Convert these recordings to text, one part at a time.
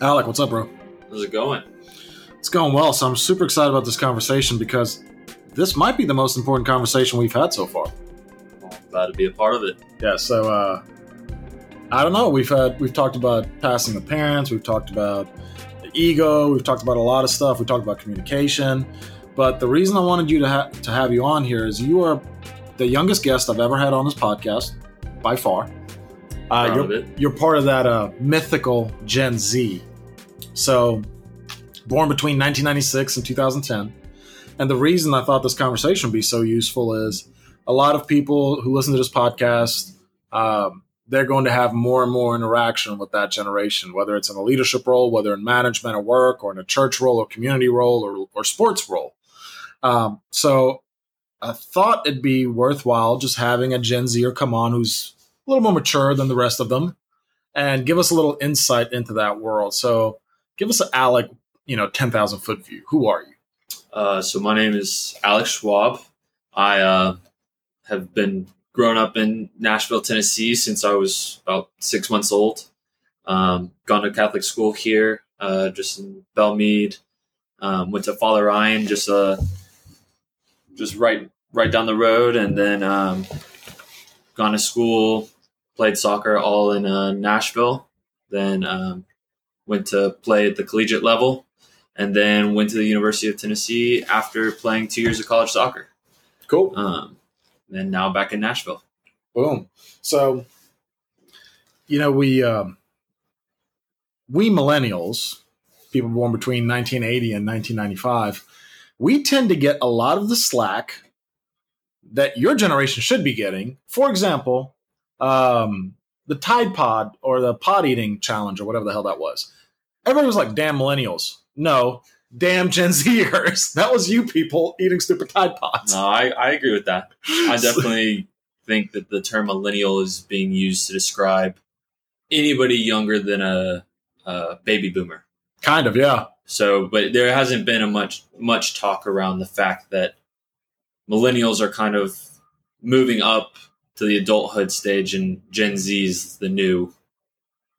Alec, what's up, bro? How's it going? It's going well. So I'm super excited about this conversation because this might be the most important conversation we've had so far. Well, glad to be a part of it. Yeah. So uh, I don't know. We've had we've talked about passing the parents. We've talked about the ego. We've talked about a lot of stuff. We talked about communication. But the reason I wanted you to ha- to have you on here is you are the youngest guest I've ever had on this podcast by far. Uh, you're, you're part of that uh, mythical Gen Z. So, born between 1996 and 2010. And the reason I thought this conversation would be so useful is a lot of people who listen to this podcast, um, they're going to have more and more interaction with that generation, whether it's in a leadership role, whether in management or work, or in a church role, or community role, or, or sports role. Um, so, I thought it'd be worthwhile just having a Gen Zer come on who's a little more mature than the rest of them and give us a little insight into that world. So give us an Alec, you know, 10,000 foot view. Who are you? Uh, so my name is Alex Schwab. I uh, have been growing up in Nashville, Tennessee since I was about six months old. Um, gone to Catholic school here, uh, just in Belle Meade. Um, went to Father Ryan, just uh, just right right down the road, and then um, gone to school, played soccer all in uh, Nashville. Then um, went to play at the collegiate level, and then went to the University of Tennessee after playing two years of college soccer. Cool. Um, and now back in Nashville. Boom. So, you know, we, um, we millennials, people born between 1980 and 1995, we tend to get a lot of the slack that your generation should be getting. For example, um, the Tide Pod or the pod eating challenge or whatever the hell that was. Everybody was like, damn millennials. No, damn Gen Zers. That was you people eating stupid Tide Pods. No, I, I agree with that. I definitely think that the term millennial is being used to describe anybody younger than a, a baby boomer. kind of, yeah. So, but there hasn't been a much much talk around the fact that millennials are kind of moving up to the adulthood stage, and Gen Z is the new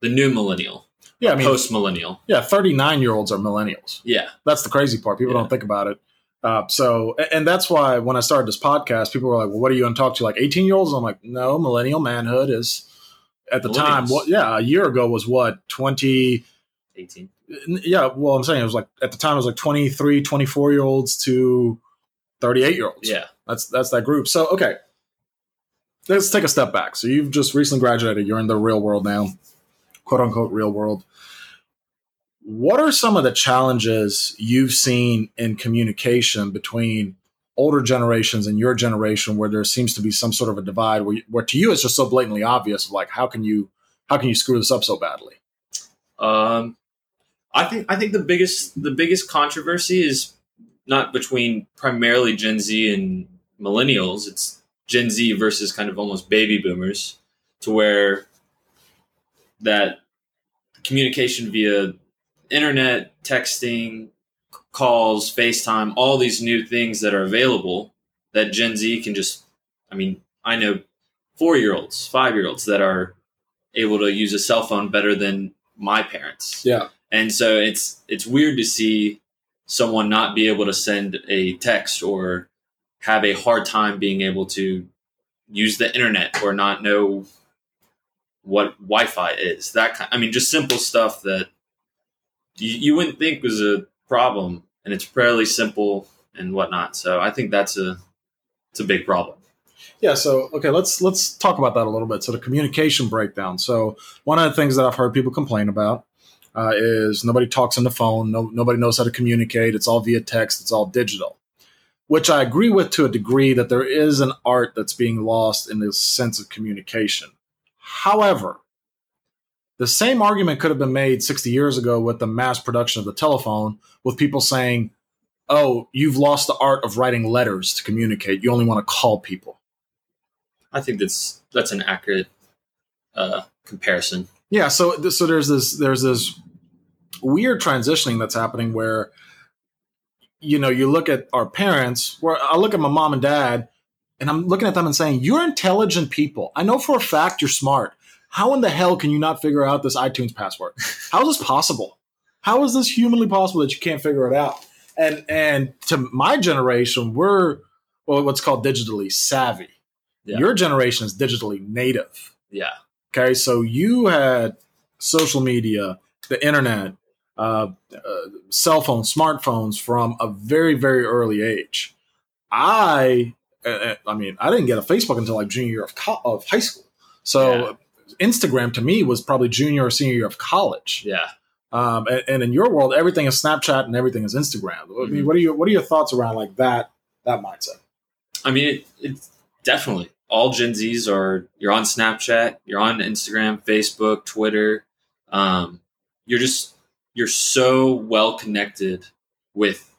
the new millennial, Yeah, I mean, post millennial. yeah, 39 year olds are millennials. Yeah, That's the crazy part. People Yeah. don't think about it. Uh, so, and that's why when I started this podcast, people were like, well, what are you going to talk to? Like 18 year olds? I'm like, no, millennial manhood is at the time, what, yeah, a year ago was what, 20, eighteen. yeah, well, I'm saying it was like, at the time, it was like 23, 24 year olds to 38 year olds. Yeah, That's, that's that group. So, okay. Let's take a step back. So you've just recently graduated. You're in the real world now, quote unquote real world. What are some of the challenges you've seen in communication between older generations and your generation where there seems to be some sort of a divide where, where to you it's just so blatantly obvious like how can you how can you screw this up so badly Um, I think I think the biggest the biggest controversy is not between primarily Gen Z and millennials. It's Gen Z versus kind of almost baby boomers, to where that communication via internet, texting, calls, FaceTime, all these new things that are available that Gen Z can just. I mean, I know four year olds, five year olds that are able to use a cell phone better than my parents. yeah And so it's it's weird to see someone not be able to send a text or have a hard time being able to use the internet or not know what Wi-Fi is. That kind, I mean, just simple stuff that you, you wouldn't think was a problem, and it's fairly simple and whatnot. So I think that's a it's a big problem. Yeah, so okay, let's let's talk about that a little bit. So the communication breakdown. So one of the things that I've heard people complain about uh, is nobody talks on the phone. No, nobody knows how to communicate. It's all via text. It's all digital, which I agree with to a degree that there is an art that's being lost in this sense of communication. However, the same argument could have been made 60 years ago with the mass production of the telephone, with people saying, "Oh, you've lost the art of writing letters to communicate. You only want to call people." I think that's that's an accurate uh, comparison. Yeah, so so there's this there's this weird transitioning that's happening where you know you look at our parents where I look at my mom and dad and I'm looking at them and saying you're intelligent people. I know for a fact you're smart. How in the hell can you not figure out this iTunes password? How is this possible? how is this humanly possible that you can't figure it out? And and to my generation, we're well, what's called digitally savvy. Yeah. Your generation is digitally native. Yeah. Okay, so you had social media, the internet, uh, uh, cell phones, smartphones from a very, very early age. I, uh, I mean, I didn't get a Facebook until like junior year of, co- of high school. So Instagram to me was probably junior or senior year of college. Yeah. Um, and, and in your world, everything is Snapchat and everything is Instagram. I mean, Mhm. what are your what are your thoughts around like that that mindset? I mean, it, it's definitely all Gen Zs are. You're on Snapchat, you're on Instagram, Facebook, Twitter. Um, you're just you're so well connected with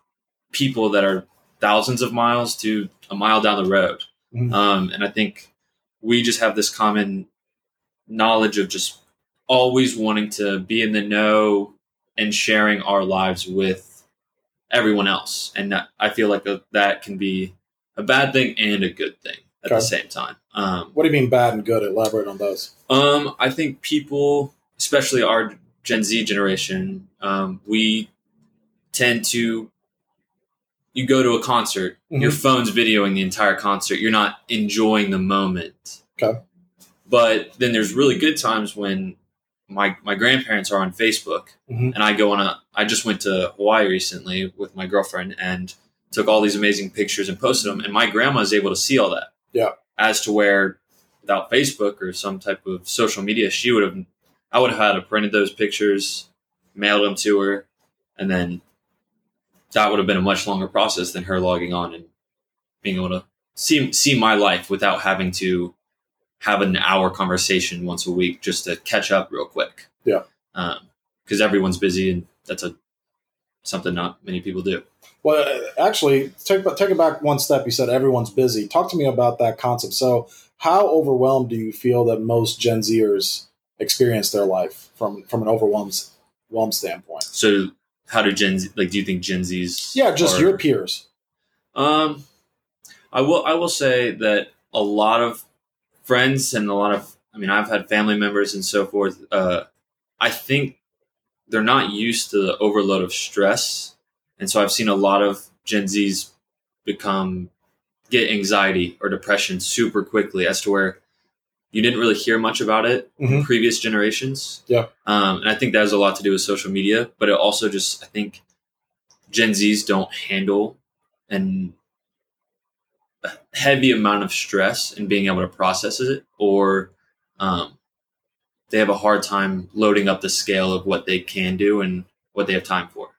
people that are thousands of miles to a mile down the road. Mhm. Um, and I think we just have this common knowledge of just always wanting to be in the know and sharing our lives with everyone else. And that, I feel like that- that can be a bad thing and a good thing at the same time. Um, What do you mean bad and good? Elaborate on those. um, I think people, especially our Gen Z generation, um, we tend to. You go to a concert, your phone's videoing the entire concert. You're not enjoying the moment. Okay. But then there's really good times when my my grandparents are on Facebook, Mhm. and I go on a. I just went to Hawaii recently with my girlfriend and took all these amazing pictures and posted them, and my grandma is able to see all that. Yeah. As to where without Facebook or some type of social media, she would have. I would have had to printed those pictures, mailed them to her, and then that would have been a much longer process than her logging on and being able to see see my life without having to have an hour conversation once a week just to catch up real quick. Yeah. Because everyone's busy and that's a something not many people do. Well, uh, actually, take take it back one step. You said everyone's busy. Talk to me about that concept. So, how overwhelmed do you feel that most Gen Zers experience their life from from an overwhelmed overwhelmed standpoint? So how do Gen Z like do you think Gen Z's Yeah, just are- your peers. Um, I will. I will say that a lot of friends and a lot of. I mean, I've had family members and so forth. Uh, I think they're not used to the overload of stress, and so I've seen a lot of Gen Zs become get anxiety or depression super quickly, as to where you didn't really hear much about it in Mhm. previous generations. Yeah. um, and I think that has a lot to do with social media, but it also just I think Gen Zs don't handle and a heavy amount of stress and being able to process it, or um, they have a hard time loading up the scale of what they can do and what they have time for.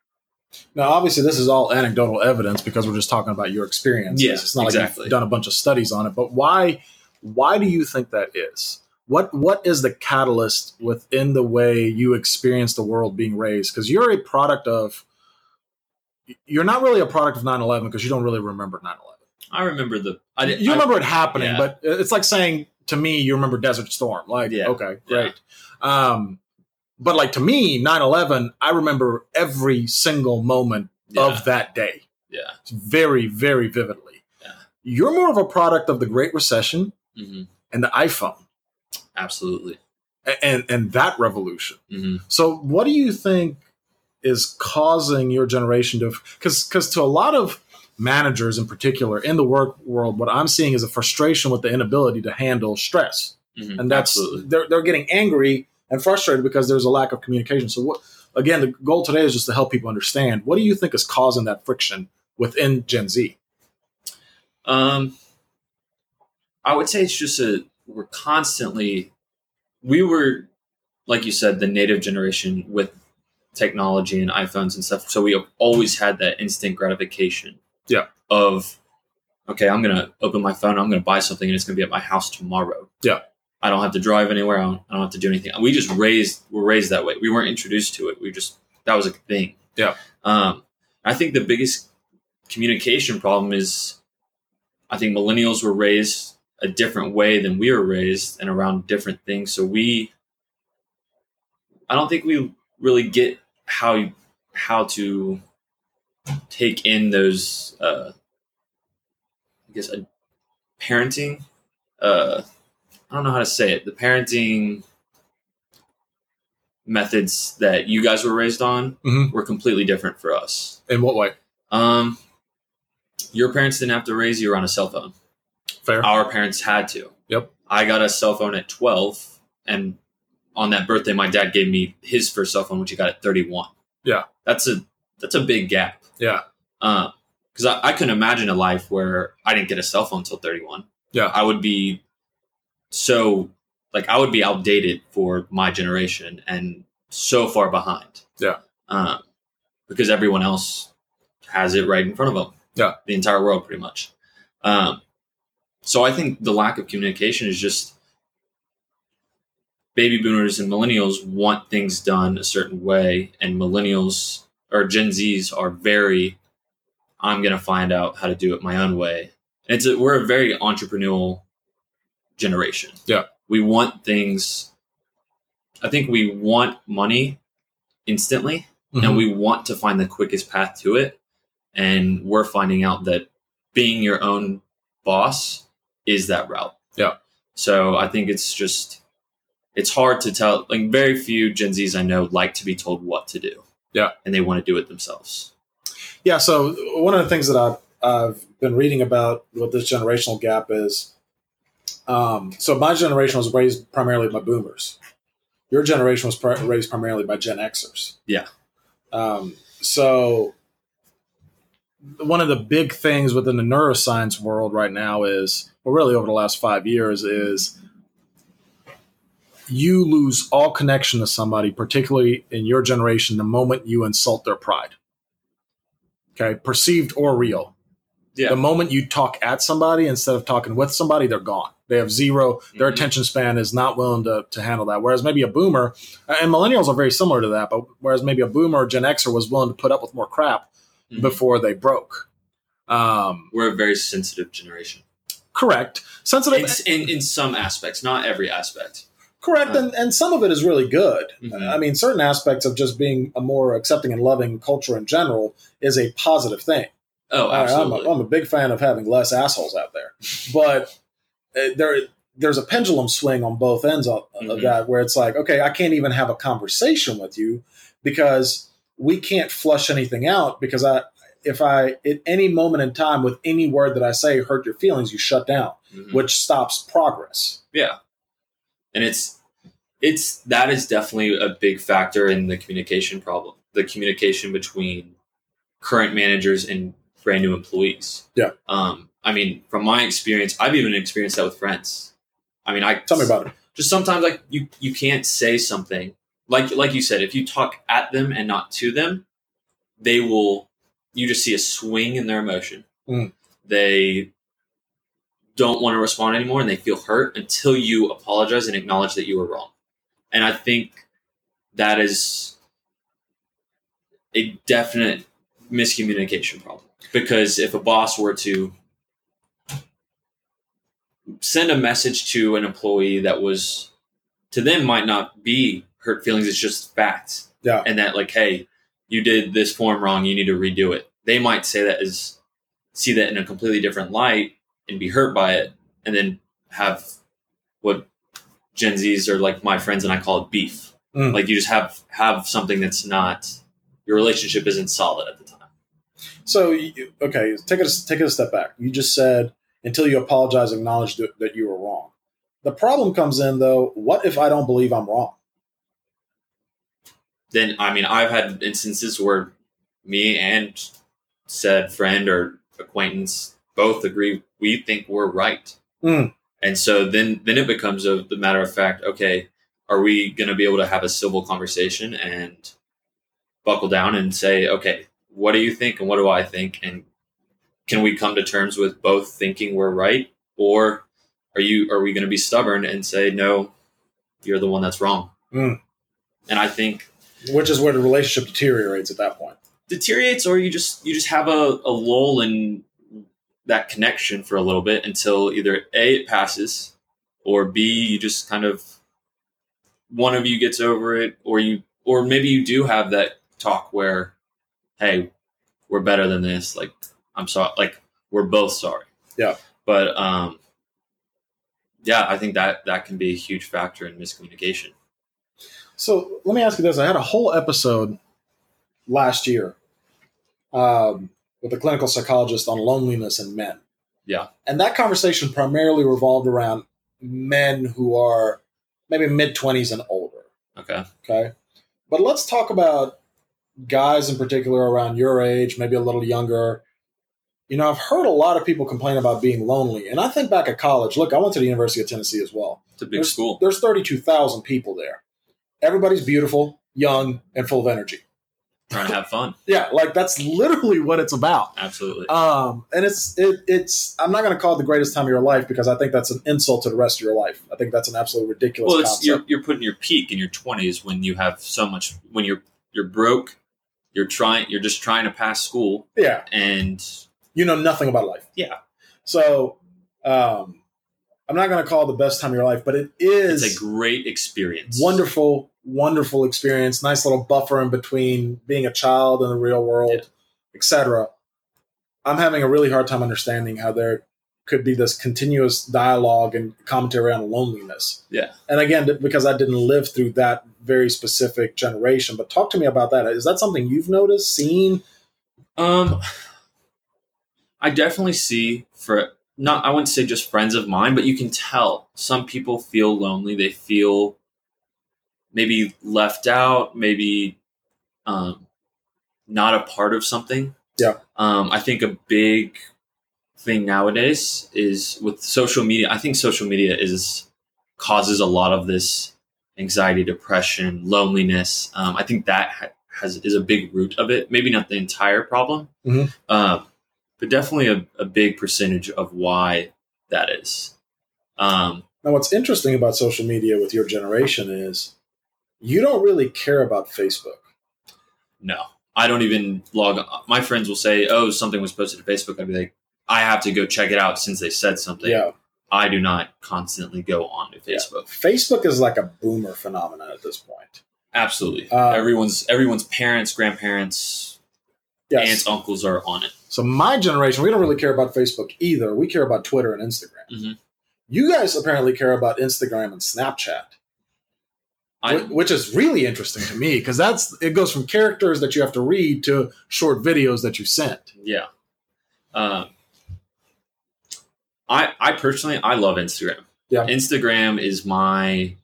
Now, obviously, this is all anecdotal evidence because we're just talking about your experiences. Yeah, it's not like exactly. you've done a bunch of studies on it. But why? Why do you think that is? What What is the catalyst within the way you experience the world being raised? Because you're a product of. You're not really a product of 9/11 because you don't really remember 9/11. I remember the. I didn't, you I- remember it happening, yeah. but it's like saying to me, you remember Desert Storm. Like, Yeah. okay, great. Um, but like to me, 9/11, I remember every single moment yeah, of that day yeah, very, very vividly. Yeah. You're more of a product of the Great Recession hmm and the iPhone absolutely. and and that revolution. hmm So, what do you think is causing your generation to? Because because to a lot of managers in particular in the work world, what I'm seeing is a frustration with the inability to handle stress, hmm and that's absolutely. they're they're getting angry and frustrated because there's a lack of communication. So, what again? The goal today is just to help people understand. What do you think is causing that friction within Gen Z? Um, I would say it's just a we're constantly we were like you said the native generation with technology and iPhones and stuff. So we always had that instant gratification. Yeah. Of okay, I'm gonna open my phone. I'm gonna buy something, and it's gonna be at my house tomorrow. Yeah. I don't have to drive anywhere. I don't, I don't have to do anything. We just raised we're raised that way. We weren't introduced to it. We just that was a thing. Yeah. Um, I think the biggest communication problem is I think millennials were raised a different way than we were raised and around different things. So we, I don't think we really get how you, how to take in those, uh, I guess, uh, parenting. Uh, I don't know how to say it. The parenting methods that you guys were raised on Mhm. were completely different for us. In what way? Um, your parents didn't have to raise you on a cell phone. Fair. Our parents had to. Yep. I got a cell phone at 12, and on that birthday, my dad gave me his first cell phone, which he got at 31. Yeah. That's a that's a big gap. Yeah. Because I, I couldn't imagine a life where I didn't get a cell phone until 31. Yeah. I would be so like I would be outdated for my generation and so far behind. Yeah. Um, because everyone else has it right in front of them. Yeah. The entire world, pretty much. Um, so I think the lack of communication is just baby boomers and millennials want things done a certain way, and millennials or Gen Zs are very, I'm going to find out how to do it my own way. And it's a, we're a very entrepreneurial generation. Yeah. We want things, I think we want money instantly Mhm. and we want to find the quickest path to it. And we're finding out that being your own boss is that route. Yeah. So I think it's just, it's hard to tell. Like, very few Gen Zs I know like to be told what to do. Yeah. And they want to do it themselves. Yeah. So one of the things that I've, I've been reading about what this generational gap is, um, so my generation was raised primarily by boomers. Your generation was pr- raised primarily by Gen Xers. Yeah. Um, so one of the big things within the neuroscience world right now is, well, really over the last five years, is you lose all connection to somebody, particularly in your generation, the moment you insult their pride. Okay, perceived or real. Yeah. The moment you talk at somebody instead of talking with somebody, they're gone. They have zero. Their Mhm. attention span is not willing to, to handle that. Whereas maybe a boomer, and millennials are very similar to that, but whereas maybe a boomer or Gen Xer was willing to put up with more crap Mhm. before they broke. Um, We're a very sensitive generation. correct. Sensitive. In, in, in some aspects, not every aspect. Correct, Uh, and, and some of it is really good. Mhm. I mean, certain aspects of just being a more accepting and loving culture in general is a positive thing. Oh, I- I'm, a, I'm a big fan of having less assholes out there, but uh, there there's a pendulum swing on both ends of, of Mhm. that where it's like, okay, I can't even have a conversation with you because we can't flush anything out because I if I at any moment in time with any word that I say hurt your feelings, you shut down, Mhm. which stops progress. Yeah. And it's it's that is definitely a big factor in the communication problem. The communication between current managers and brand new employees. Yeah. Um I mean, from my experience, I've even experienced that with friends. I mean, I Tell me about it. just sometimes like you you can't say something like like you said if you talk at them and not to them they will you just see a swing in their emotion. Mm. they don't want to respond anymore and they feel hurt until you apologize and acknowledge that you were wrong. And i think that is a definite miscommunication problem. Because if a boss were to send a message to an employee that was to them might not be hurt feelings it's just facts Yeah. and that like hey you did this form wrong you need to redo it they might say that as see that in a completely different light and be hurt by it and then have what gen z's are like my friends and i call it beef Mm. like you just have have something that's not your relationship isn't solid at the time So, you, okay, take it a, take it a step back. You just said until you apologize, acknowledge that, that you were wrong. The problem comes in though. What if I don't believe I'm wrong? Then I mean I've had instances where me and said friend or acquaintance both agree we think we're right. Mm. And so then then it becomes a the matter of fact, okay, are we gonna be able to have a civil conversation and buckle down and say, okay, what do you think and what do I think? And can we come to terms with both thinking we're right? Or are you are we gonna be stubborn and say, no, you're the one that's wrong? Mm. And I think Which is where the relationship deteriorates at that point. deteriorates or you just you just have a, a lull in that connection for a little bit until either a it passes or b you just kind of one of you gets over it or you or maybe you do have that talk where hey we're better than this like i'm sorry like we're both sorry Yeah. but um yeah i think that that can be a huge factor in miscommunication So let me ask you this: I had a whole episode last year um, with a clinical psychologist on loneliness in men. Yeah. and that conversation primarily revolved around men who are maybe mid twenties and older. Okay. Okay. But let's talk about guys in particular around your age, maybe a little younger. You know, I've heard a lot of people complain about being lonely. And I think back at college, look, I went to the University of Tennessee as well. It's a big There's- school. There's 32,000 people there. Everybody's beautiful, young, and full of energy. Trying to have fun. Yeah, like that's literally what it's about. Absolutely. Um, and it's it, it's I'm not going to call it the greatest time of your life because I think that's an insult to the rest of your life. I think that's an absolutely ridiculous well, it's concept. you're, you're putting your peak in your 20s when you have so much when you're you're broke, you're trying you're just trying to pass school yeah, and you know nothing about life. Yeah. So, um, I'm not going to call it the best time of your life, but it is it's a great experience. wonderful, wonderful experience. Nice little buffer in between being a child and the real world, Yeah. etc. I'm having a really hard time understanding how there could be this continuous dialogue and commentary on loneliness. Yeah. And again, because I didn't live through that very specific generation, but talk to me about that. Is that something you've noticed, seen? Um, I definitely see for not I wouldn't say just friends of mine, but you can tell some people feel lonely. They feel maybe left out, maybe um, not a part of something. Yeah. Um, I think a big thing nowadays is with social media. I think social media is causes a lot of this anxiety, depression, loneliness. Um, I think that ha- has is a big root of it. Maybe not the entire problem, Mhm. um, but definitely a, a big percentage of why that is. Um, Now, what's interesting about social media with your generation is you don't really care about Facebook. no, I don't even log. on. My friends will say, "Oh, something was posted to Facebook." I'd be like, "I have to go check it out since they said something." Yeah. I do not constantly go on to Facebook. Facebook is like a boomer phenomenon at this point. Absolutely, Uh, everyone's everyone's parents, grandparents, Yes. aunts, uncles are on it. So my generation, we don't really care about Facebook either. We care about Twitter and Instagram. Mhm. You guys apparently care about Instagram and Snapchat, I, wh- which is really interesting to me because that's it goes from characters that you have to read to short videos that you send. Yeah. Um, I I personally I love Instagram. Yeah. Instagram is my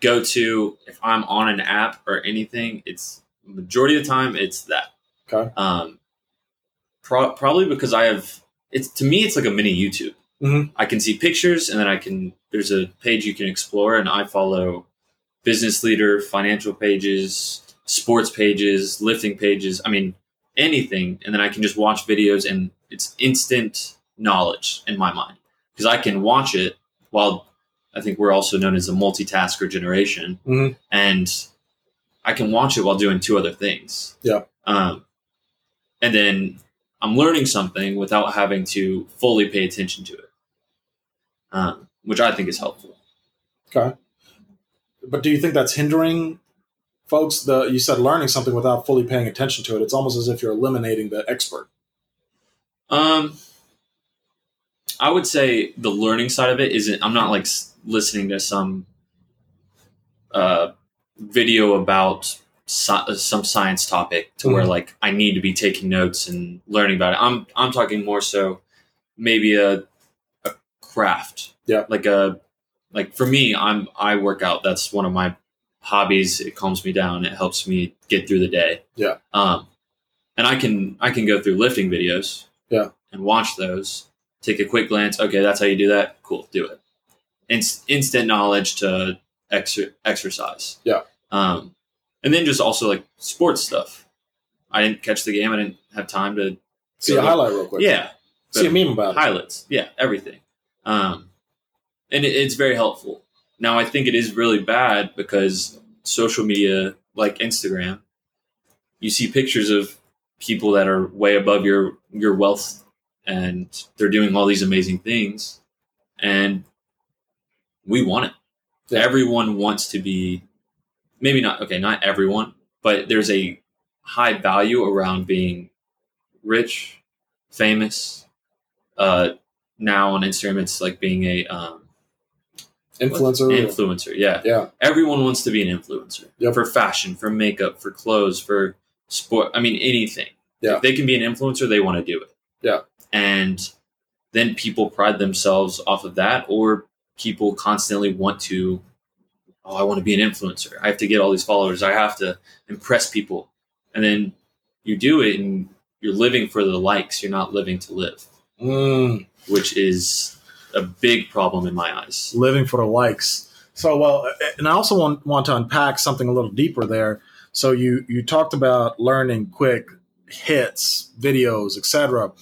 go-to if I'm on an app or anything. It's majority of the time it's that. Okay. Um, pro- probably because I have it's to me it's like a mini YouTube. Mhm. I can see pictures and then I can there's a page you can explore and I follow business leader, financial pages, sports pages, lifting pages. I mean anything and then I can just watch videos and it's instant knowledge in my mind because I can watch it while I think we're also known as a multitasker generation Mhm. and I can watch it while doing two other things. Yeah. Um, and then I'm learning something without having to fully pay attention to it, um, which I think is helpful. Okay. But do you think that's hindering folks? The you said learning something without fully paying attention to it. It's almost as if you're eliminating the expert. Um, I would say the learning side of it isn't. I'm not like listening to some uh, video about sci- some science topic to where Mhm. like I need to be taking notes and learning about it. I'm I'm talking more so maybe a a craft. Yeah. Like a like for me, I'm I work out. That's one of my hobbies. It calms me down. It helps me get through the day. Yeah. Um, and I can I can go through lifting videos. Yeah. And watch those. Take a quick glance. Okay, that's how you do that. Cool, do it. Inst- instant knowledge to exer- exercise. Yeah. Um, and then just also like sports stuff. I didn't catch the game. I didn't have time to See a look- highlight real quick. Yeah, See a meme about it. highlights. Yeah, everything. Um, and it, it's very helpful. Now, I think it is really bad because social media, like Instagram, you see pictures of people that are way above your your wealth, and they're doing all these amazing things, and we want it. Yeah. Everyone wants to be, maybe not okay, not everyone, but there's a high value around being rich, famous, uh, now on Instagram, it's like being a um, Influencer. influencer. Yeah, yeah. everyone wants to be an influencer Yep. for fashion, for makeup, for clothes, for sport. I mean, anything. Yeah. If they can be an influencer, they want to do it. Yeah. And then people pride themselves off of that, or people constantly want to, oh, I want to be an influencer. I have to get all these followers. I have to impress people. And then you do it and you're living for the likes. You're not living to live, Mm, which is a big problem in my eyes. living for the likes. So well, and I also want want to unpack something a little deeper there. So you you talked about learning quick hits, videos, etc.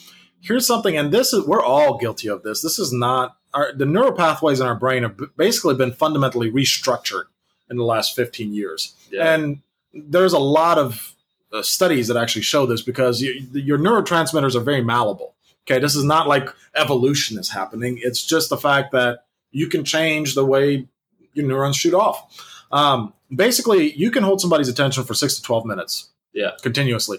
Here's something, and this is we're all guilty of this. This is not our the neural pathways in our brain have basically been fundamentally restructured in the last 15 years. Yeah. And there's a lot of uh, studies that actually show this because you, your neurotransmitters are very malleable. Okay, this is not like evolution is happening. It's just the fact that you can change the way your neurons shoot off. Um, basically, you can hold somebody's attention for six to 12 minutes. Yeah. Continuously.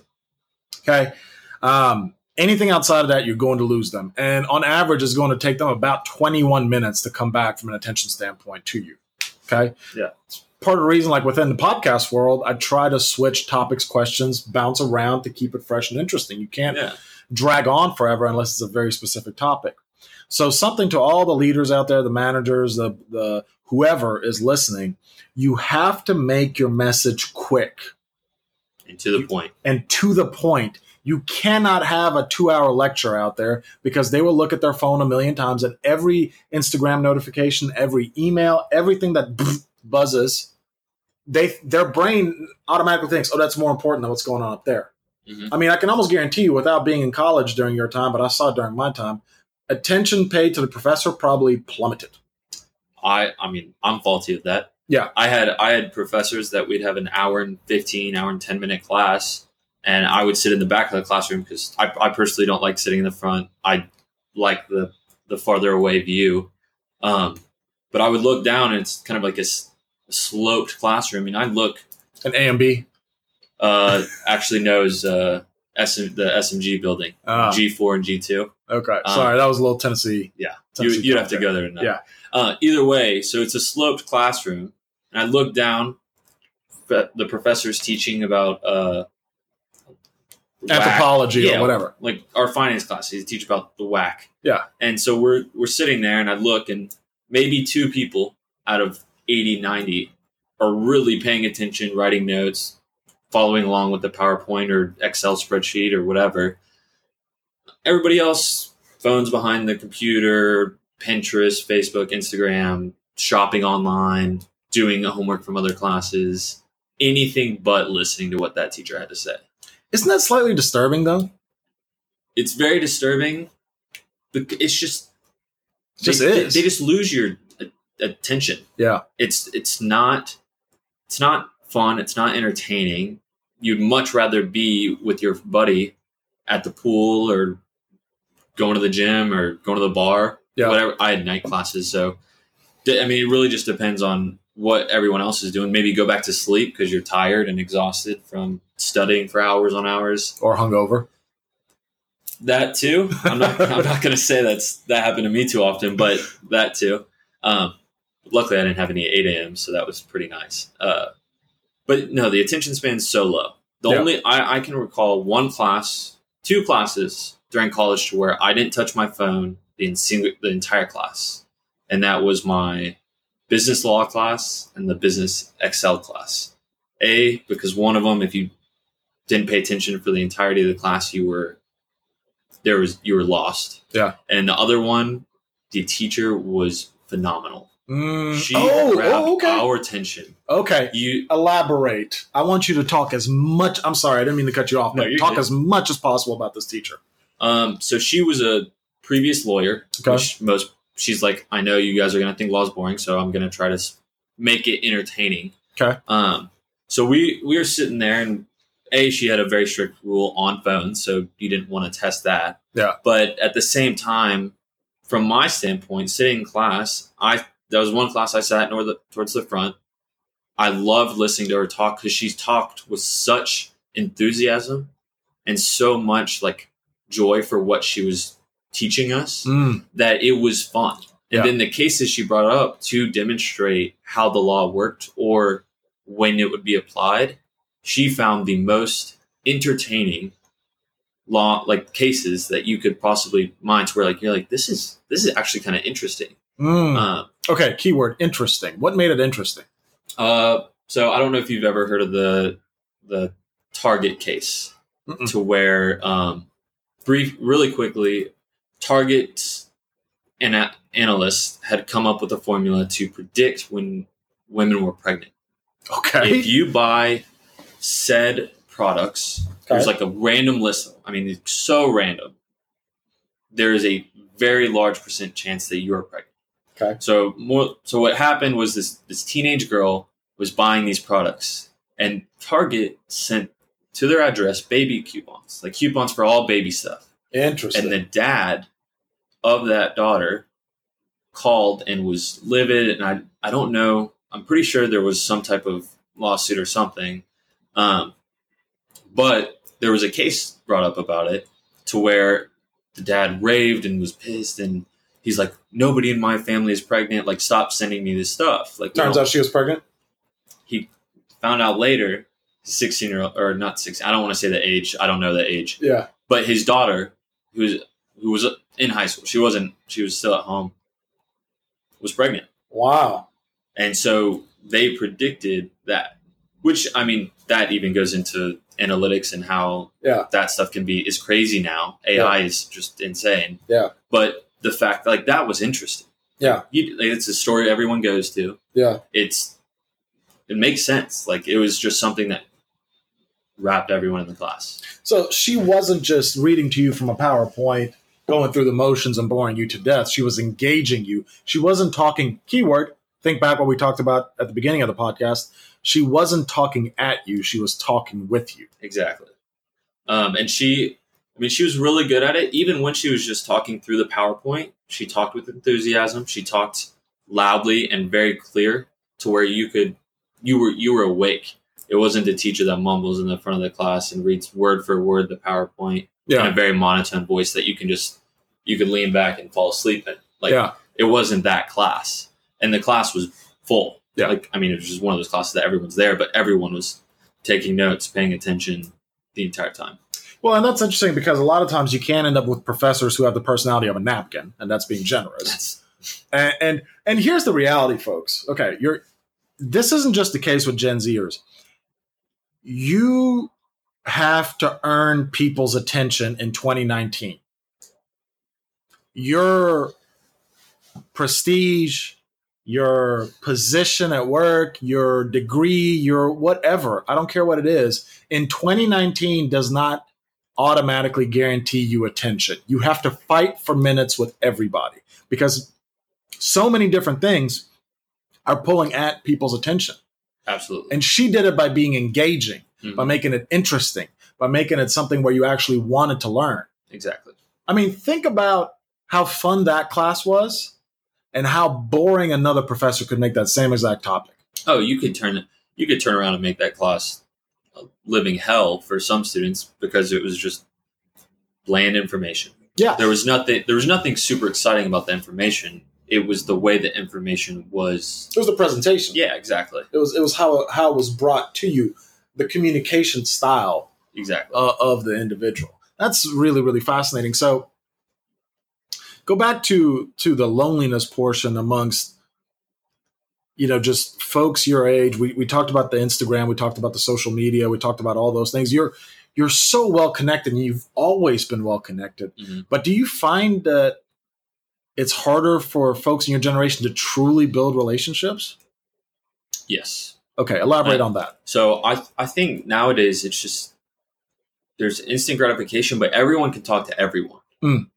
Okay. Um, anything outside of that, you're going to lose them. And on average, it's going to take them about 21 minutes to come back from an attention standpoint to you. Okay. Yeah. Part of the reason, like within the podcast world, I try to switch topics, questions, bounce around to keep it fresh and interesting. You can't yeah. drag on forever unless it's a very specific topic. So something to all the leaders out there, the managers, the the whoever is listening, you have to make your message quick And to the point. and to the point. You cannot have a 2-hour lecture out there because they will look at their phone a million times and every Instagram notification, every email, everything that buzzes, they their brain automatically thinks, "Oh, that's more important than what's going on up there." Mhm. I mean, I can almost guarantee you, without being in college during your time, but I saw it during my time, attention paid to the professor probably plummeted. I I mean I'm faulty of that. Yeah. I had I had professors that we'd have an hour and fifteen, hour and ten minute class, and I would sit in the back of the classroom because I, I personally don't like sitting in the front. I like the the farther away view. Um, but I would look down and it's kind of like a, s- a sloped classroom, and I look An A and B. uh, actually knows uh, SM, the SMG building, Ah, G four and G two. okay. um, Sorry, that was a little Tennessee. Yeah, Tennessee you, you'd have to go there to know. Yeah. Uh, either way, so it's a sloped classroom, and I look down. The professor's teaching about uh, Anthropology Yeah. or whatever. like our finance class. He teach about the WACC. Yeah. And so we're we're sitting there, and I look, and maybe two people out of 80, 90 are really paying attention, writing notes, following along with the PowerPoint or Excel spreadsheet or whatever. Everybody else, phones behind the computer, Pinterest, Facebook, Instagram, shopping online, doing homework from other classes, anything but listening to what that teacher had to say. Isn't that slightly disturbing though? It's very disturbing. It's just It just they, is. They, just lose your attention. Yeah. It's it's not it's not fun. It's not entertaining. You'd much rather be with your buddy at the pool or going to the gym or going to the bar. Yeah. Whatever. I had night classes, so I mean, it really just depends on what everyone else is doing. Maybe go back to sleep because you're tired and exhausted from studying for hours on hours. Or hungover. That too. I'm not. I'm not going to say that's that happened to me too often, but that too. Um, luckily, I didn't have any 8 a.m., so that was pretty nice. Uh, but no, the attention span's so low. The Yeah. only I, I can recall one class, two classes during college to where I didn't touch my phone the, the entire class, and that was my business law class and the business Excel class. A because one of them, if you didn't pay attention for the entirety of the class, you were there was you were lost. Yeah. And the other one, the teacher was phenomenal. Mm, She oh, grabbed oh, okay. our attention. okay. You Elaborate. I want you to talk as much. I'm sorry, I didn't mean to cut you off, No, but talk good. as much as possible about this teacher. um so she was a previous lawyer. Okay. Which most she's like, I know you guys are gonna think law's boring, so I'm gonna try to make it entertaining. Okay. Um so we we were sitting there and a she had a very strict rule on phones, so you didn't want to test that. Yeah. But at the same time, from my standpoint, sitting in class, I that was one class I sat nor the, towards the front. I loved listening to her talk because she talked with such enthusiasm and so much like joy for what she was teaching us Mm, that it was fun And Yeah. then the cases she brought up to demonstrate how the law worked or when it would be applied, she found the most entertaining law like cases that you could possibly mind to where like you're like this is this is actually kind of interesting. Mm. Uh, okay, keyword interesting. What made it interesting? uh, so I don't know if you've ever heard of the the Target case. Mm-mm. to where um, brief really quickly target and analysts had come up with a formula to predict when women were pregnant Okay. if you buy said products there's like a random list i mean it's so random there is a very large percent chance that you're pregnant Okay. so more so what happened was this this teenage girl was buying these products and target sent to their address baby coupons like coupons for all baby stuff Interesting. and the dad of that daughter called and was livid and i i don't know. I'm pretty sure there was some type of lawsuit or something. Um but there was a case brought up about it to where the dad raved and was pissed and he's like nobody in my family is pregnant. Like stop sending me this stuff. Like Turns out she was pregnant. he found out later 16 year old or not 16 i don't want to say the age i don't know the age. Yeah. but his daughter who's who was in high school she wasn't she was still at home was pregnant Wow. and so they predicted that which i mean that even goes into analytics and how Yeah. that stuff can be is crazy now ai is just insane Yeah. but the fact like that was interesting Yeah. you, like, it's a story everyone goes to Yeah. it's it makes sense like it was just something that wrapped everyone in the class So she wasn't just reading to you from a PowerPoint, going through the motions and boring you to death. She was engaging you. She wasn't talking keyword. Think back what we talked about at the beginning of the podcast. She wasn't talking at you. She was talking with you. Exactly. Um, and she, I mean, she was really good at it. Even when she was just talking through the PowerPoint, she talked with enthusiasm. She talked loudly and very clear to where you could, you were, you were awake. It wasn't the teacher that mumbles in the front of the class and reads word for word the PowerPoint in a very monotone voice that you can just, you could lean back and fall asleep in. Like yeah. it wasn't that class, and the class was full. Yeah. Like I mean, it was just one of those classes that everyone's there, but everyone was taking notes, paying attention the entire time. Well, and that's interesting because a lot of times you can end up with professors who have the personality of a napkin, and that's being generous. That's And and, and here's the reality, folks. Okay, you're this isn't just the case with Gen Zers. You have to earn people's attention in 2019. Your prestige, your position at work, your degree, your whatever, I don't care what it is, in 2019 does not automatically guarantee you attention. You have to fight for minutes with everybody because so many different things are pulling at people's attention. absolutely And she did it by being engaging, Mhm. by making it interesting, by making it something where you actually wanted to learn. exactly. I mean, think about how fun that class was and how boring another professor could make that same exact topic. Oh, you could turn you could turn around and make that class a living hell for some students because it was just bland information. Yeah. There was nothing. There was nothing super exciting about the information. It was the way the information was. It was the presentation. Yeah, exactly, It was it was how how it was brought to you, the communication style exactly. uh, of the individual. That's really really fascinating. So go back to to the loneliness portion amongst you know just folks your age. We we talked about the Instagram, we talked about the social media, we talked about all those things. You're you're so well connected and you've always been well connected. Mhm. But do you find that it's harder for folks in your generation to truly build relationships? Yes. Okay, elaborate Uh, on that. So I I think nowadays it's just there's instant gratification, but everyone can talk to everyone. Mm.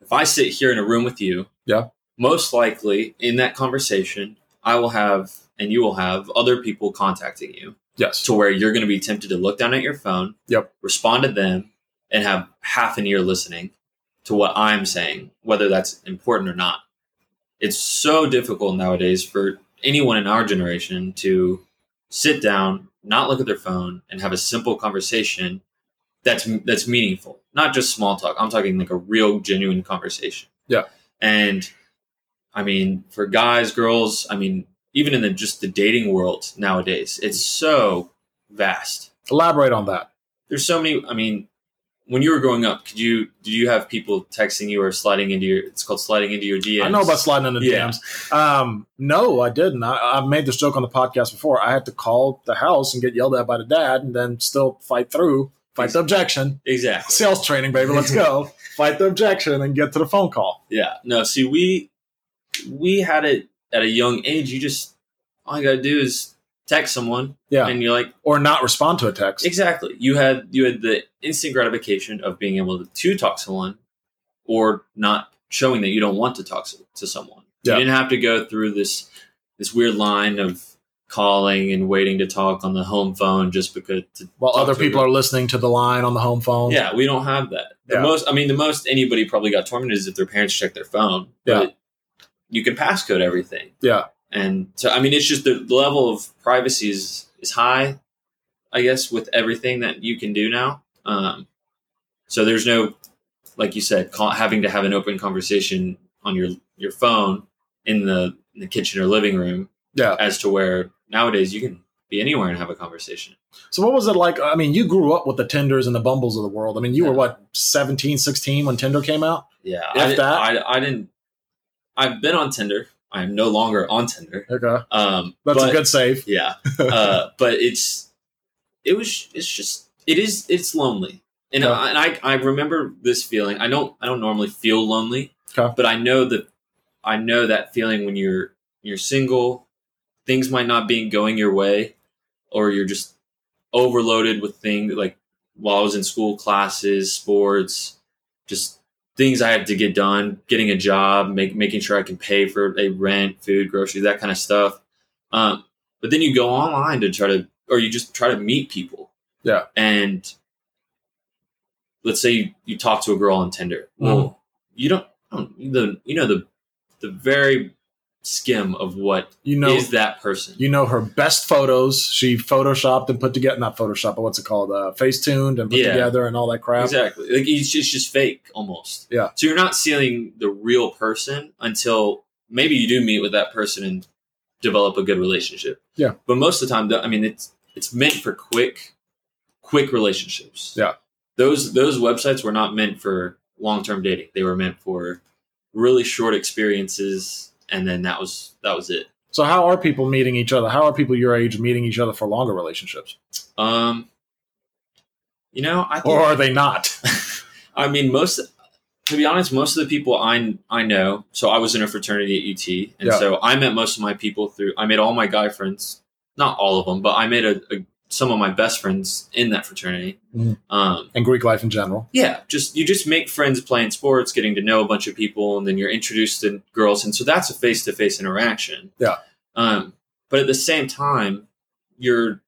If I sit here in a room with you, Yeah. most likely in that conversation, I will have and you will have other people contacting you Yes. to where you're going to be tempted to look down at your phone, Yep. respond to them, and have half an ear listening to what I'm saying, whether that's important or not. It's so difficult nowadays for anyone in our generation to sit down, not look at their phone, and have a simple conversation that's that's meaningful, not just small talk. I'm talking like a real, genuine conversation. Yeah. And I mean, for guys, girls, I mean, even in the just the dating world nowadays, it's so vast. Elaborate on that. There's so many. I mean, when you were growing up, could you did you have people texting you or sliding into your? It's called sliding into your DMs. I know about sliding into Yeah. DMs. Um, no, I didn't. I, I've made this joke on the podcast before. I had to call the house and get yelled at by the dad, and then still fight through, fight the objection. exactly. Sales training, baby. Let's go. fight the objection and get to the phone call. Yeah. No, see, we we had it at a young age. You just all you gotta do is text someone, Yeah. and you're like, Or not respond to a text. exactly. You had you had the instant gratification of being able to, to talk to someone, or not showing that you don't want to talk to, to someone. Yeah. You didn't have to go through this this weird line of calling and waiting to talk on the home phone just because. To While other people are listening to the line on the home phone. Yeah, we don't have that. The Yeah. most, I mean, the most anybody probably got tormented is if their parents checked their phone. Yeah. You can passcode everything. Yeah. And so, I mean, it's just the, level of privacy is, is high, I guess, with everything that you can do now. Um, so there's no, like you said, call, having to have an open conversation on your, your phone in the, in the kitchen or living room Yeah. as to where nowadays you can be anywhere and have a conversation. So what was it like? I mean, you grew up with the Tinders and the Bumbles of the world. I mean, you were what, 17, 16 when Tinder came out? Yeah. I? I, I didn't, I've been on Tinder. I'm no longer on Tinder. Okay. Um, That's but- a good save. Yeah, uh, but it's it was it's just it is it's lonely, and Okay. I, and I I remember this feeling. I don't I don't normally feel lonely, Okay. but I know that I know that feeling when you're you're single, things might not be going your way, or you're just overloaded with things like while I was in school, classes, sports, just things I had to get done, getting a job, make, making sure I can pay for a rent, food, groceries, that kind of stuff. Um, but then you go online to try to, or you just try to meet people. Yeah. And let's say you, you talk to a girl on Tinder. Well, you don't, don't the you know the the very skim of what You know, is that person. you know her best photos. She photoshopped and put together, not photoshopped, but what's it called? Uh, face tuned and put Yeah. together and all that crap. Exactly. Like it's just, it's just fake almost. Yeah. So you're not seeing the real person until maybe you do meet with that person and develop a good relationship. Yeah. But most of the time, I mean, it's it's meant for quick, quick relationships. Yeah. Those those websites were not meant for long term dating. They were meant for really short experiences, and then that was that was it. So how are people meeting each other? How are people your age meeting each other for longer relationships? Um. You know, I think Or are they not? I mean, most to be honest, most of the people I I know. So I was in a fraternity at UT, and Yeah. so I met most of my people through. I made all my guy friends, not all of them, but I made a, a some of my best friends in that fraternity. Mhm. Um, and Greek life in general. yeah, just you just make friends playing sports, getting to know a bunch of people, and then you're introduced to girls, and so that's a face to face interaction. Yeah. Um, but at the same time, you're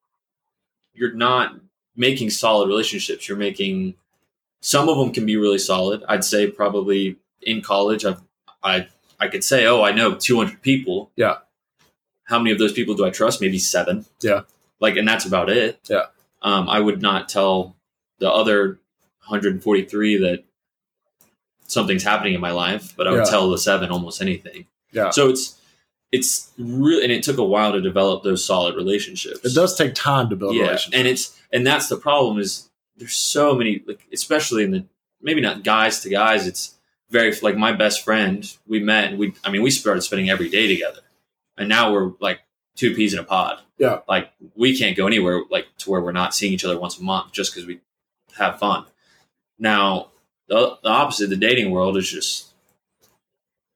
you're not making solid relationships. You're making some of them can be really solid. I'd say probably in college, I've I I could say, oh, I know 200 people. Yeah. How many of those people do I trust? Maybe seven. Yeah. Like, and that's about it. Yeah. Um, I would not tell the other 143 that something's happening in my life, but I would Yeah. tell the seven almost anything. Yeah. So it's it's really, and it took a while to develop those solid relationships It does take time to build yeah, relationships. and it's and that's the problem is there's so many like especially in the maybe not guys to guys it's very like my best friend we met and we I mean we started spending every day together and now we're like two peas in a pod Yeah. like we can't go anywhere like to where we're not seeing each other once a month just because we have fun now the, the opposite the dating world is just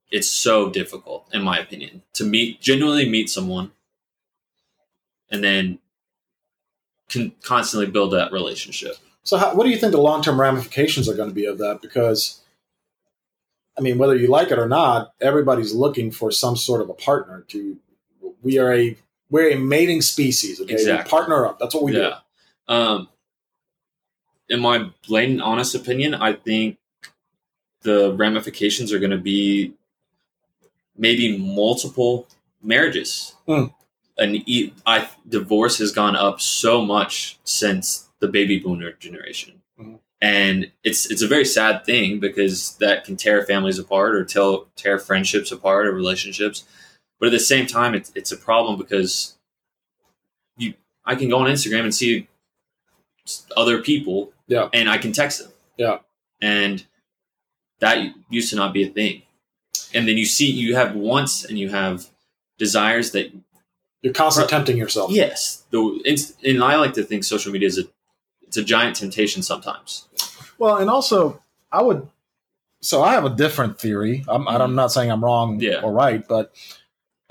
it's so difficult in my opinion to meet genuinely meet someone and then can constantly build that relationship. So, how, what do you think the long term ramifications are going to be of that? Because, I mean, whether you like it or not, everybody's looking for some sort of a partner. To we are a we're a mating species. Okay, we Exactly. partner up. That's what we do. yeah. Um, in my blatant, honest opinion, I think the ramifications are going to be maybe multiple marriages. Hmm. And e- I divorce has gone up so much since the baby boomer generation, Mhm. and it's it's a very sad thing because that can tear families apart or tear tear friendships apart or relationships. But at the same time, it's it's a problem because you I can go on Instagram and see other people, Yeah. and I can text them, Yeah. and that used to not be a thing. And then you see you have wants and you have desires that You're constantly Pro- tempting yourself. yes, the and I like to think social media is a it's a giant temptation sometimes. Well, and also, I would. So I have a different theory. I'm, I'm not saying I'm wrong. Yeah. or right, but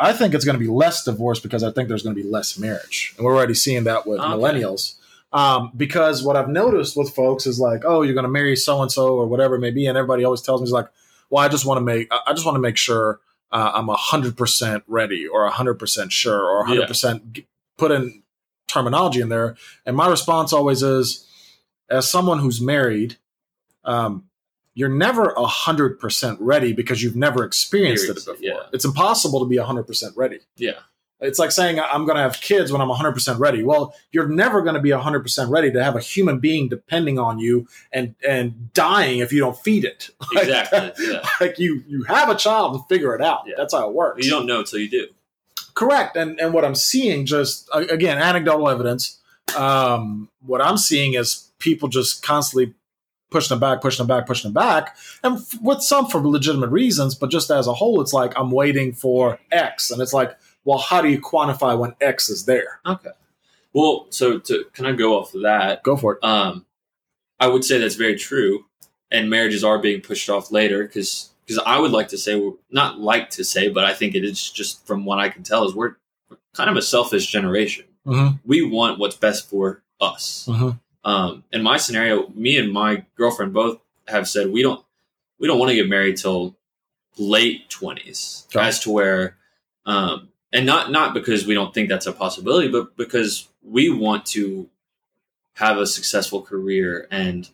I think it's going to be less divorce because I think there's going to be less marriage, and we're already seeing that with Okay. millennials. Um, because what I've noticed with folks is like, oh, you're going to marry so and so or whatever it may be, and everybody always tells me is like, well, I just want to make, I just want to make sure uh, I'm hundred percent ready or hundred percent sure or hundred percent put in terminology in there. And my response always is, as someone who's married, um, you're never hundred percent ready because you've never experienced it before. yeah. It's impossible to be hundred percent ready. Yeah, It's like saying I'm going to have kids when I'm 100% ready. Well, you're never going to be 100% ready to have a human being depending on you and and dying if you don't feed it. Like, exactly. yeah, Like you you have a child and figure it out. Yeah. That's how it works. you don't know until you do. Correct. And and what I'm seeing just again anecdotal evidence. Um, what I'm seeing is people just constantly pushing them back, pushing them back, pushing them back, and f- with some for legitimate reasons. But just as a whole, it's like I'm waiting for X, and it's like, well, how do you quantify when X is there? Okay. Well, so to can I go off of that? Go for it. Um, I would say that's very true, and marriages are being pushed off later because because I would like to say we're not like to say, but I think it is just from what I can tell is we're kind of a selfish generation. Mm-hmm. We want what's best for us. Mm-hmm. Um, in my scenario, me and my girlfriend both have said we don't we don't want to get married till late twenties, Okay. as to where, um, and not not because we don't think that's a possibility, but because we want to have a successful career and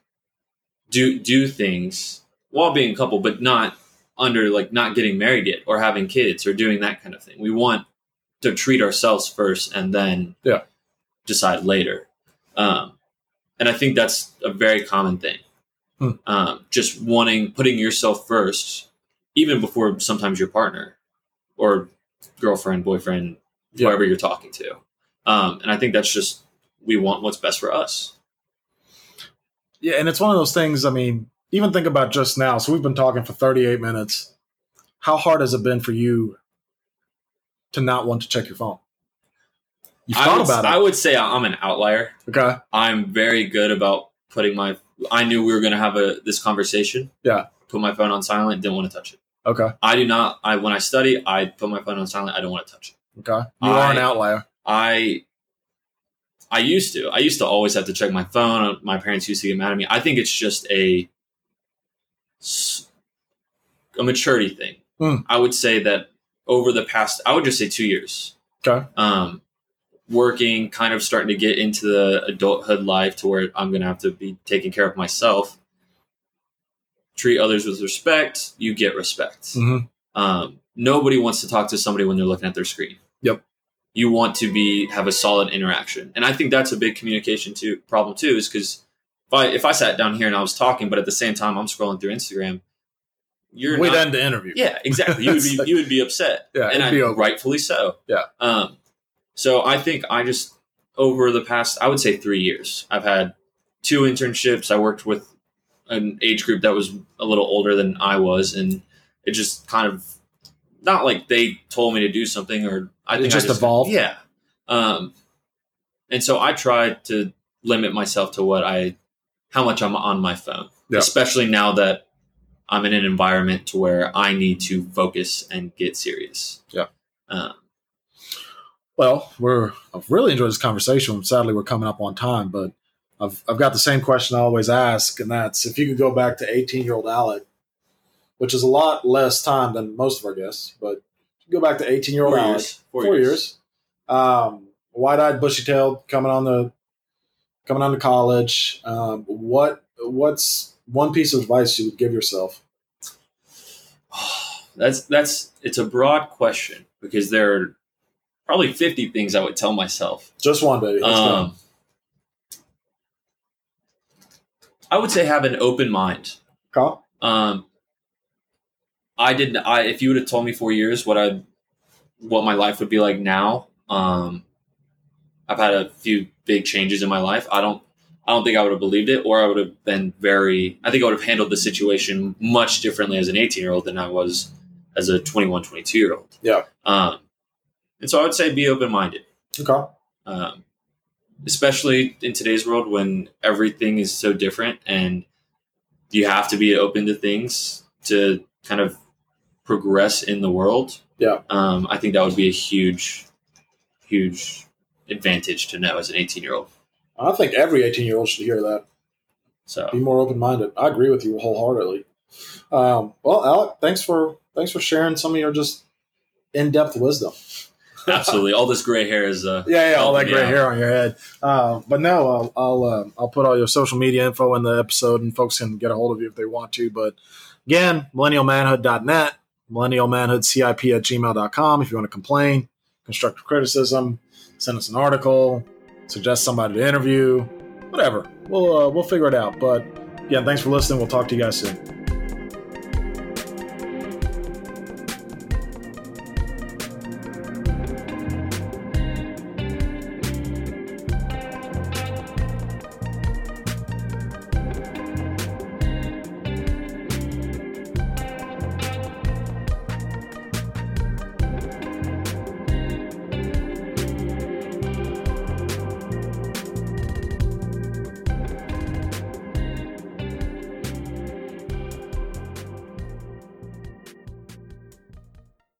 do do things while being a couple, but not under like not getting married yet or having kids or doing that kind of thing. We want to treat ourselves first and then Yeah. decide later. Um, and I think that's a very common thing. Hmm. Um, just wanting putting yourself first, even before sometimes your partner or girlfriend, boyfriend, Yeah. whoever you're talking to. Um, and I think that's just we want what's best for us. Yeah, and it's one of those things. I mean, even think about just now. So we've been talking for 38 minutes. How hard has it been for you to not want to check your phone? You've I thought would, about I would say I'm an outlier. Okay. I'm very good about putting my. I knew we were going to have a this conversation. Yeah. Put my phone on silent. Didn't want to touch it. Okay. I do not. I when I study, I put my phone on silent. I don't want to touch it. Okay. You are an outlier. I. I used to. I used to always have to check my phone. My parents used to get mad at me. I think it's just a. A maturity thing. Hmm. I would say that over the past, I would just say two years. Okay. Um, working, kind of starting to get into the adulthood life to where I'm going to have to be taking care of myself. Treat others with respect. You get respect. Mhm. Um, nobody wants to talk to somebody when they're looking at their screen. Yep. You want to be have a solid interaction, and I think that's a big communication too problem too. Is because if I if I sat down here and I was talking, but at the same time I'm scrolling through Instagram, you're We'd not, end the interview. yeah, exactly. You would be like- you would be upset. Yeah, and I, be rightfully so. Yeah. Um, so I think I just over the past I would say three years I've had two internships. I worked with an age group that was a little older than I was, and it just kind of not like they told me to do something or I It think I just evolved? Yeah. Um, and so I tried to limit myself to what I how much I'm on my phone, Yeah. especially now that I'm in an environment to where I need to focus and get serious. Yeah. Um, Well, we're I've really enjoyed this conversation. Sadly, we're coming up on time, but I've I've got the same question I always ask, and that's if you could go back to 18 year old Alec, which is a lot less time than most of our guests, but go back to 18 year old Alec, years. four, Four years, years. um, wide eyed, bushy tailed, coming on the coming on to college. Um, what what's one piece of advice you would give yourself? that's that's it's a broad question because there are probably 50 things I would tell myself. Just one, baby. Let's go. Um, I would say have an open mind. Okay. Um, I didn't. I if you would have told me four years what I what my life would be like now. Um, I've had a few big changes in my life. I don't. I don't think I would have believed it, or I would have been very. I think I would have handled the situation much differently as an 18 year old than I was as a 21, 22 year old. Yeah. Um, and so I would say be open minded. Okay. Um, especially in today's world when everything is so different and you have to be open to things to kind of progress in the world. Yeah. Um, I think that would be a huge, huge advantage to know as an 18 year old. I think every 18 year old should hear that. So Be more open minded. I agree with you wholeheartedly. Um, well, Alec, thanks for thanks for sharing some of your just in depth wisdom. Absolutely, all this gray hair is uh, Yeah, yeah, all that gray out. hair on your head. Uh, but no, I'll I'll, uh, I'll put all your social media info in the episode, and folks can get a hold of you if they want to. But again, millennialmanhood.net, millennialmanhoodcip at gmail.com if you want to complain, constructive criticism, send us an article, suggest somebody to interview, whatever. We'll uh, we'll figure it out. But again, thanks for listening. We'll talk to you guys soon.